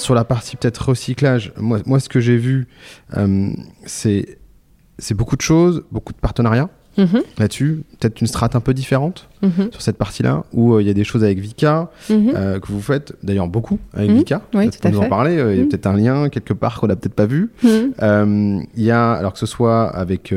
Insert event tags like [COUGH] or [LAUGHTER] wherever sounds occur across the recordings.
sur la partie peut-être recyclage, moi, moi ce que j'ai vu, c'est c'est beaucoup de choses, beaucoup de partenariats. Mhm. là-dessus. Peut-être une strate un peu différente mhm. sur cette partie-là, où euh, il y a des choses avec Vika mhm. euh, que vous faites, d'ailleurs beaucoup avec Vika. Oui, tout à en parler. Euh, il y a peut-être un lien quelque part qu'on n'a peut-être pas vu. Il y a, alors que ce soit avec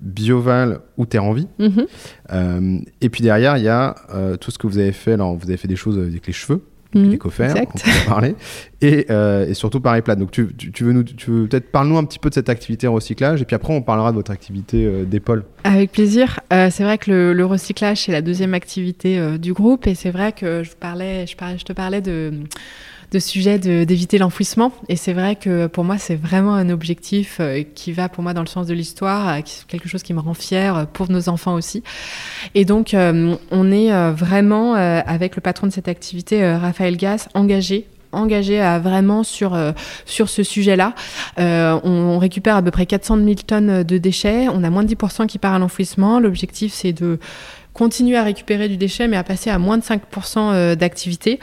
Bioval ou Terre en Vie. et puis derrière, il y a tout ce que vous avez fait. Alors, vous avez fait des choses avec les cheveux mmh, les coffers, on peut en parler, et, euh, et, surtout Paris Plate. Donc tu, tu, veux, nous, tu veux peut-être parle-nous un petit peu de cette activité recyclage, et puis après on parlera de votre activité euh, d'épaule. Avec plaisir. Euh, c'est vrai que le, recyclage c'est la deuxième activité du groupe, et c'est vrai que je parlais, je, parlais, je te parlais de de sujet d'éviter l'enfouissement. Et c'est vrai que pour moi, c'est vraiment un objectif euh, qui va pour moi dans le sens de l'histoire, euh, quelque chose qui me rend fière euh, pour nos enfants aussi. Et donc, on est vraiment, avec le patron de cette activité, Raphaël Gass, engagé engagé à vraiment sur, sur ce sujet-là. on, récupère à peu près 400 000 tonnes de déchets. On a moins de 10% qui part à l'enfouissement. L'objectif, c'est de continuer à récupérer du déchet, mais à passer à moins de 5% d'activité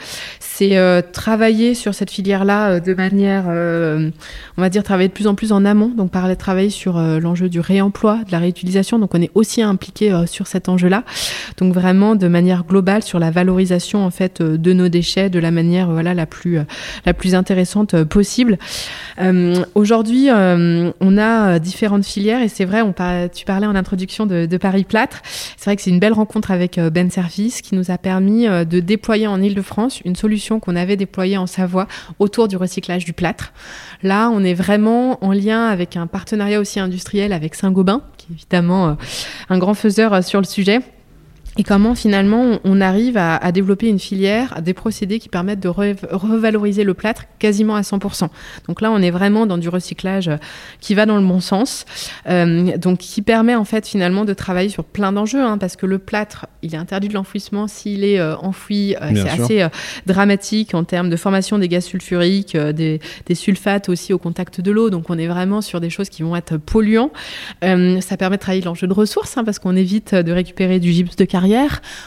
c'est euh, travailler sur cette filière-là euh, de manière, euh, on va dire, travailler de plus en plus en amont. Donc, parler, travailler sur l'enjeu du réemploi, de la réutilisation. Donc, on est aussi impliqué sur cet enjeu-là. Donc, vraiment de manière globale sur la valorisation en fait de nos déchets de la manière voilà la plus la plus intéressante possible. Aujourd'hui, on a différentes filières et c'est vrai, on tu parlais en introduction de, de Paris Plâtre. C'est vrai que c'est une belle rencontre avec Ben Service qui nous a permis de déployer en Ile-de-France une solution qu'on avait déployée en Savoie autour du recyclage du plâtre. Là, on est vraiment en lien avec un partenariat aussi industriel avec Saint-Gobain, qui est évidemment euh, un grand faiseur euh, sur le sujet et comment finalement on arrive à, développer une filière, des procédés qui permettent de revaloriser le plâtre quasiment à 100%. Donc là, on est vraiment dans du recyclage qui va dans le bon sens, euh, donc qui permet en fait finalement de travailler sur plein d'enjeux, hein, parce que le plâtre, il est interdit de l'enfouissement s'il est euh, enfoui, euh, c'est assez dramatique en termes de formation des gaz sulfuriques, des, sulfates aussi au contact de l'eau, donc on est vraiment sur des choses qui vont être polluants. ça permet de travailler l'enjeu de ressources, hein, parce qu'on évite de récupérer du gypse de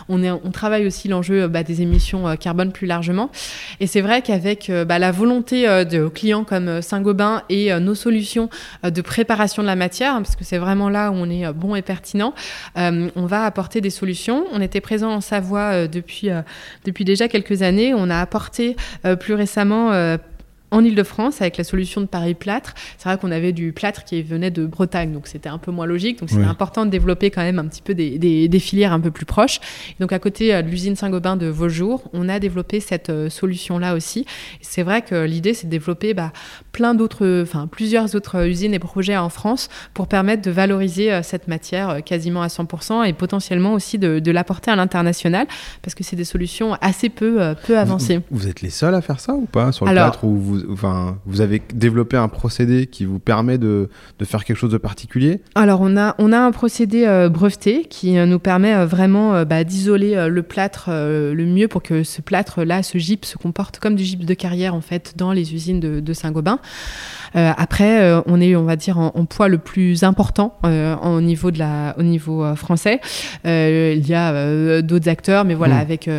on, travaille aussi l'enjeu bah, des émissions euh, carbone plus largement. Et c'est vrai qu'avec euh, bah, la volonté euh, de clients comme Saint-Gobain et nos solutions de préparation de la matière, parce que c'est vraiment là où on est bon et pertinent, on va apporter des solutions. On était présent en Savoie depuis, depuis déjà quelques années. On a apporté plus récemment en Ile-de-France avec la solution de Paris Plâtre. C'est vrai qu'on avait du plâtre qui venait de Bretagne, donc c'était un peu moins logique. Donc c'était important de développer quand même un petit peu des, filières un peu plus proches. donc à côté euh, de l'usine Saint-Gobain de Vaujour, on a développé cette euh, solution-là aussi. C'est vrai que l'idée, c'est de développer bah, plein d'autres, enfin plusieurs autres usines et projets en France pour permettre de valoriser euh, cette matière quasiment à 100% et potentiellement aussi de, l'apporter à l'international parce que c'est des solutions assez peu, peu avancées. Vous, êtes les seuls à faire ça ou pas sur le plâtre ou vous enfin, vous avez développé un procédé qui vous permet de, de, faire quelque chose de particulier? Alors, on a, on a un procédé euh, breveté qui euh, nous permet euh, vraiment bah, d'isoler le plâtre le mieux pour que ce plâtre-là, ce gypse, se comporte comme du gypse de carrière, en fait, dans les usines de, de Saint-Gobain. Euh, après, euh, on est, on va dire, en, poids le plus important euh, au niveau de la, au niveau français. il y a d'autres acteurs, mais voilà, hmm. avec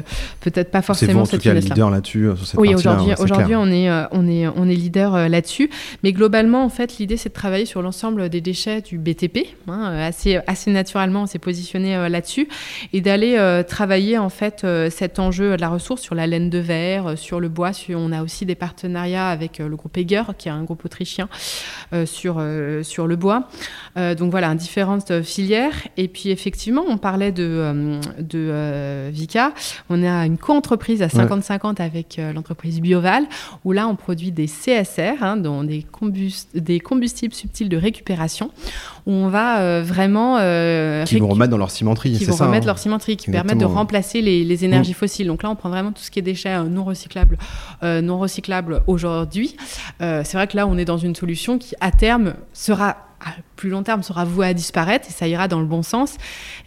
peut-être pas forcément cette C'est leader là-dessus sur cette Oui, aujourd'hui, aujourd'hui, on est, on est, on est leader là-dessus. Mais globalement, en fait, l'idée, c'est de travailler sur l'ensemble des déchets du BTP. Hein, assez, assez naturellement, on s'est positionné là-dessus et d'aller travailler en fait cet enjeu de la ressource sur la laine de verre, sur le bois. on a aussi des partenariats avec le groupe Eger, qui est un groupe autrichien euh, sur, euh, sur le bois. Euh, donc voilà, différentes filières. Et puis effectivement, on parlait de, de Vika. On a une co-entreprise à 50-50 avec l'entreprise Bioval, où là, on produit des CSR, hein, des, des combustibles subtils de récupération, où on va vraiment... qui vont remettre dans leur cimenterie, Qui vont ça, remettre hein. leur cimenterie, qui permettent de remplacer les, les énergies mm. fossiles. Donc là, on prend vraiment tout ce qui est déchets non recyclables, non recyclables aujourd'hui. C'est vrai que là, on est dans une solution qui, à terme, sera à plus long terme sera voué à disparaître et ça ira dans le bon sens.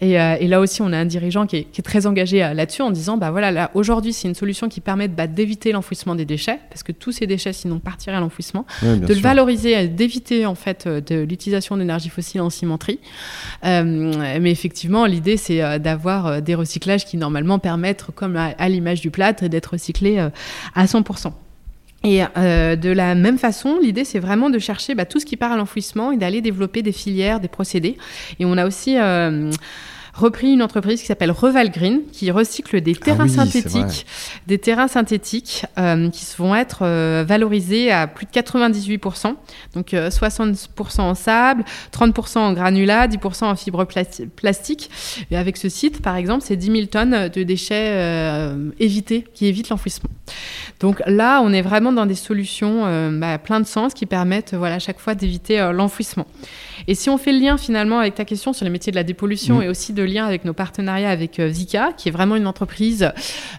Et, euh, là aussi, on a un dirigeant qui est, très engagé euh, là-dessus en disant, bah voilà, là, aujourd'hui, c'est une solution qui permet bah, d'éviter l'enfouissement des déchets, parce que tous ces déchets, sinon, partiraient à l'enfouissement, de le valoriser, d'éviter en fait euh, de l'utilisation d'énergie fossile en cimenterie. mais effectivement, l'idée, c'est d'avoir des recyclages qui normalement permettent, comme à, à l'image du plâtre, d'être recyclés à 100%. Et de la même façon, l'idée, c'est vraiment de chercher bah, tout ce qui part à l'enfouissement et d'aller développer des filières, des procédés. Et on a aussi repris une entreprise qui s'appelle Reval Green, qui recycle des ah terrains synthétiques, des terrains synthétiques euh, qui vont être euh, valorisés à plus de 98%, donc 60% euh, en sable, 30% en granulat, 10% en fibres plastique. Et avec ce site, par exemple, c'est 10 000 tonnes de déchets évités, qui évitent l'enfouissement. Donc là, on est vraiment dans des solutions bah, plein de sens qui permettent, voilà, à chaque fois d'éviter l'enfouissement. Et si on fait le lien finalement avec ta question sur les métiers de la dépollution mm. et aussi de lien avec nos partenariats avec euh, Vika, qui est vraiment une entreprise,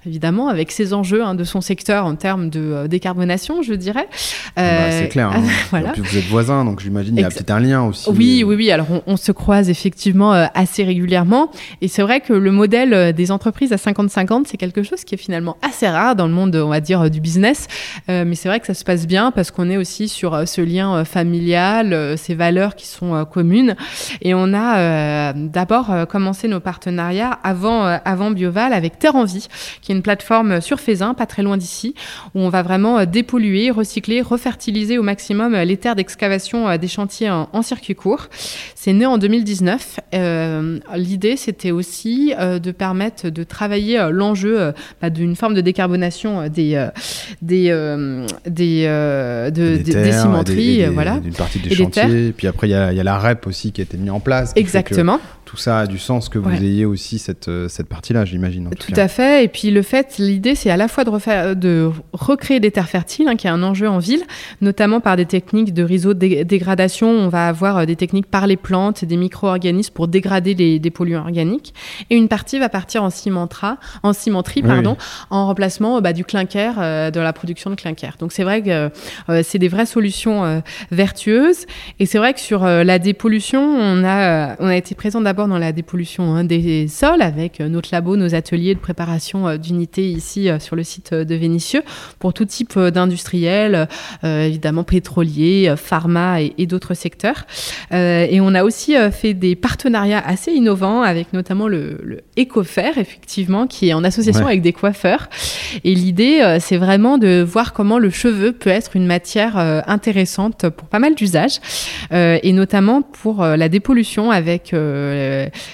évidemment, avec ses enjeux hein, de son secteur en termes de euh, décarbonation, je dirais. Ah bah, c'est clair. Hein. [LAUGHS] voilà. vous êtes voisins, donc j'imagine qu'il y a peut-être un lien aussi. Oui, oui, oui. Alors on, se croise effectivement euh, assez régulièrement. Et c'est vrai que le modèle des entreprises à 50-50, c'est quelque chose qui est finalement assez rare dans le monde, on va dire, du business. mais c'est vrai que ça se passe bien parce qu'on est aussi sur ce lien familial, ces valeurs qui sont euh, communes. Et on a euh, d'abord euh, nos partenariats avant, avant Bioval avec Terre en Vie, qui est une plateforme sur Faisin, pas très loin d'ici, où on va vraiment dépolluer, recycler, refertiliser au maximum les terres d'excavation des chantiers en, circuit court. C'est né en 2019. L'idée, c'était aussi de permettre de travailler l'enjeu bah, d'une forme de décarbonation des, des, des, de, des, cimenteries. voilà. D'une partie des chantiers. Puis après, il y a, y a la REP aussi qui a été mis en place. Exactement tout ça a du sens que vous ayez aussi cette, euh, cette partie-là, j'imagine. Tout, à fait. Et puis le fait, l'idée, c'est à la fois de, refaire, de recréer des terres fertiles, hein, qui est un enjeu en ville, notamment par des techniques de réseau de dégradation. On va avoir euh, des techniques par les plantes, des micro-organismes pour dégrader les, des polluants organiques. Et une partie va partir en, cimentera, en cimenterie, pardon, en remplacement bah, du clinker, euh, de la production de clinker. Donc c'est vrai que c'est des vraies solutions vertueuses. Et c'est vrai que sur la dépollution, on a, on a été présent d'abord dans la dépollution hein, des sols avec euh, notre labo, nos ateliers de préparation euh, d'unités ici euh, sur le site de Vénissieux pour tout type d'industriels, évidemment pétroliers, pharma et, d'autres secteurs. et on a aussi fait des partenariats assez innovants avec notamment le, le EcoFair, effectivement, qui est en association avec des coiffeurs. Et l'idée, c'est vraiment de voir comment le cheveu peut être une matière intéressante pour pas mal d'usages, et notamment pour la dépollution avec euh,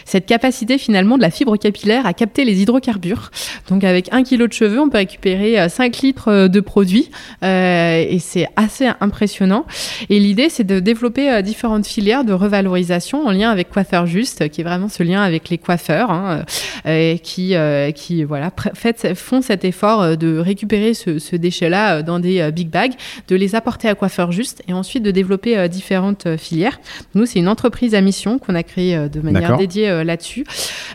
cette capacité finalement de la fibre capillaire à capter les hydrocarbures. Donc avec un kilo de cheveux, on peut récupérer 5 euh, litres euh, de produits et c'est assez impressionnant. Et l'idée, c'est de développer différentes filières de revalorisation en lien avec Coiffeur Juste, qui est vraiment ce lien avec les coiffeurs, hein, qui, qui voilà, fait, font cet effort de récupérer ce, ce déchet-là dans des big bags, de les apporter à Coiffeur Juste et ensuite de développer différentes filières. Nous, c'est une entreprise à mission qu'on a créée de manière dédié euh, là-dessus.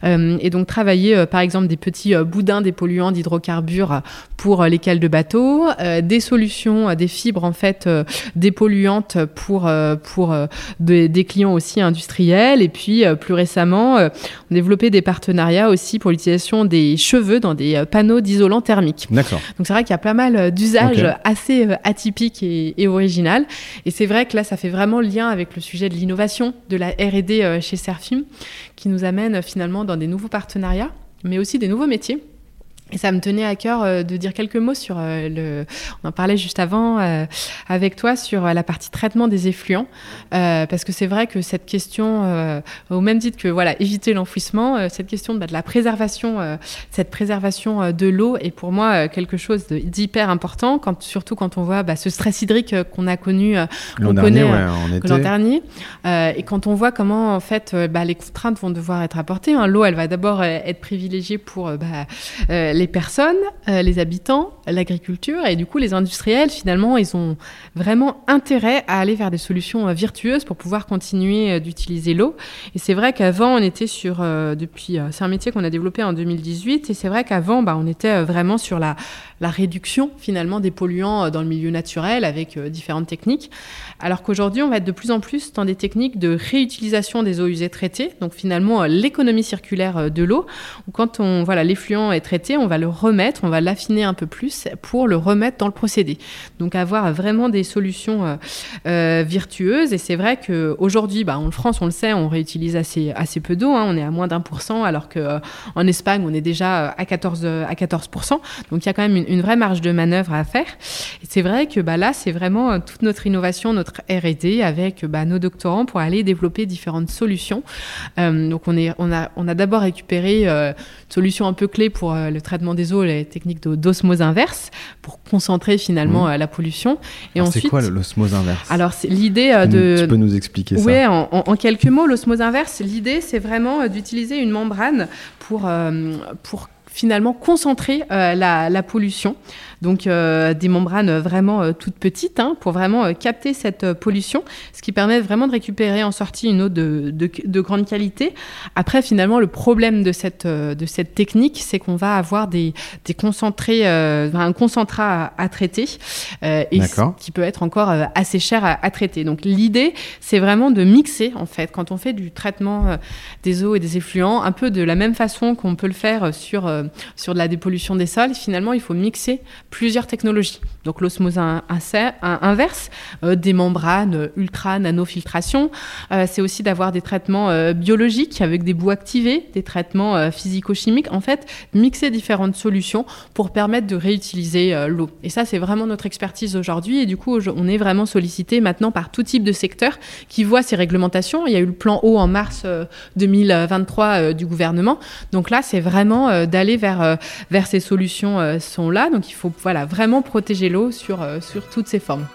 Euh, et donc travailler euh, par exemple des petits boudins des polluants d'hydrocarbures pour les cales de bateau, des solutions, des fibres en fait dépolluantes pour, pour des clients aussi industriels. Et puis plus récemment, on développé des partenariats aussi pour l'utilisation des cheveux dans des panneaux d'isolant thermique. D'accord. Donc c'est vrai qu'il y a pas mal d'usages assez atypiques et, et original. Et c'est vrai que là, ça fait vraiment le lien avec le sujet de l'innovation, de la R&D chez Serfim, qui nous amène finalement dans des nouveaux partenariats, mais aussi des nouveaux métiers. Et ça me tenait à cœur euh, de dire quelques mots sur euh, le. On en parlait juste avant euh, avec toi sur la partie traitement des effluents, parce que c'est vrai que cette question, au même titre que voilà éviter l'enfouissement, cette question de, bah, de la préservation, cette préservation de l'eau est pour moi quelque chose d'hyper important, quand, surtout quand on voit bah, ce stress hydrique qu'on a connu l'an dernier, l'an dernier, et quand on voit comment en fait bah, les contraintes vont devoir être apportées. Hein. L'eau, elle va d'abord être privilégiée pour les personnes, euh, les habitants, l'agriculture et du coup les industriels finalement ils ont vraiment intérêt à aller vers des solutions euh, virtueuses pour pouvoir continuer euh, d'utiliser l'eau. Et c'est vrai qu'avant on était sur depuis c'est un métier qu'on a développé en 2018 et c'est vrai qu'avant bah, on était vraiment sur la la réduction finalement des polluants dans le milieu naturel avec différentes techniques. Alors qu'aujourd'hui, on va être de plus en plus dans des techniques de réutilisation des eaux usées traitées, donc finalement l'économie circulaire de l'eau, où quand on voilà l'effluent est traité, on va le remettre, on va l'affiner un peu plus pour le remettre dans le procédé. Donc avoir vraiment des solutions vertueuses. Et c'est vrai qu'aujourd'hui, bah, en France, on le sait, on réutilise assez, assez peu d'eau. Hein. on est à moins d'un pour cent, alors qu'en Espagne, on est déjà à 14, à 14%. Donc il y a quand même une, vraie marge de manœuvre à faire. Et c'est vrai que bah, là, c'est vraiment toute notre innovation, notre R&D avec bah, nos doctorants pour aller développer différentes solutions. Euh, donc on, est, on a, on a d'abord récupéré euh, une solution un peu clé pour euh, le traitement des eaux, les techniques d'osmose inverse, pour concentrer finalement mmh. la pollution. Et ensuite, c'est quoi l'osmose inverse? Alors c'est l'idée de... Tu peux nous expliquer ça? Oui, en, en, quelques mots, l'osmose inverse, l'idée c'est vraiment d'utiliser une membrane pour, pour finalement concentrer la, la, pollution donc euh, des membranes vraiment euh, toutes petites hein, pour vraiment euh, capter cette pollution, ce qui permet vraiment de récupérer en sortie une eau de, de, grande qualité. Après, finalement, le problème de cette, de cette technique, c'est qu'on va avoir des, des concentrés, un concentrat à, traiter, et qui peut être encore assez cher à, traiter. Donc l'idée, c'est vraiment de mixer, en fait, quand on fait du traitement des eaux et des effluents, un peu de la même façon qu'on peut le faire sur, sur de la dépollution des sols, finalement, il faut mixer plusieurs technologies. Donc l'osmose inverse, euh, des membranes ultra nanofiltration. Euh, c'est aussi d'avoir des traitements euh, biologiques avec des bouts activés, des traitements physico-chimiques. En fait, mixer différentes solutions pour permettre de réutiliser l'eau. Et ça, c'est vraiment notre expertise aujourd'hui. Et du coup, on est vraiment sollicité maintenant par tout type de secteur qui voit ces réglementations. Il y a eu le plan eau en mars 2023 du gouvernement. Donc là, c'est vraiment d'aller vers, vers ces solutions sont là. Donc il faut vraiment protéger l'eau sur, euh, sur toutes ses formes.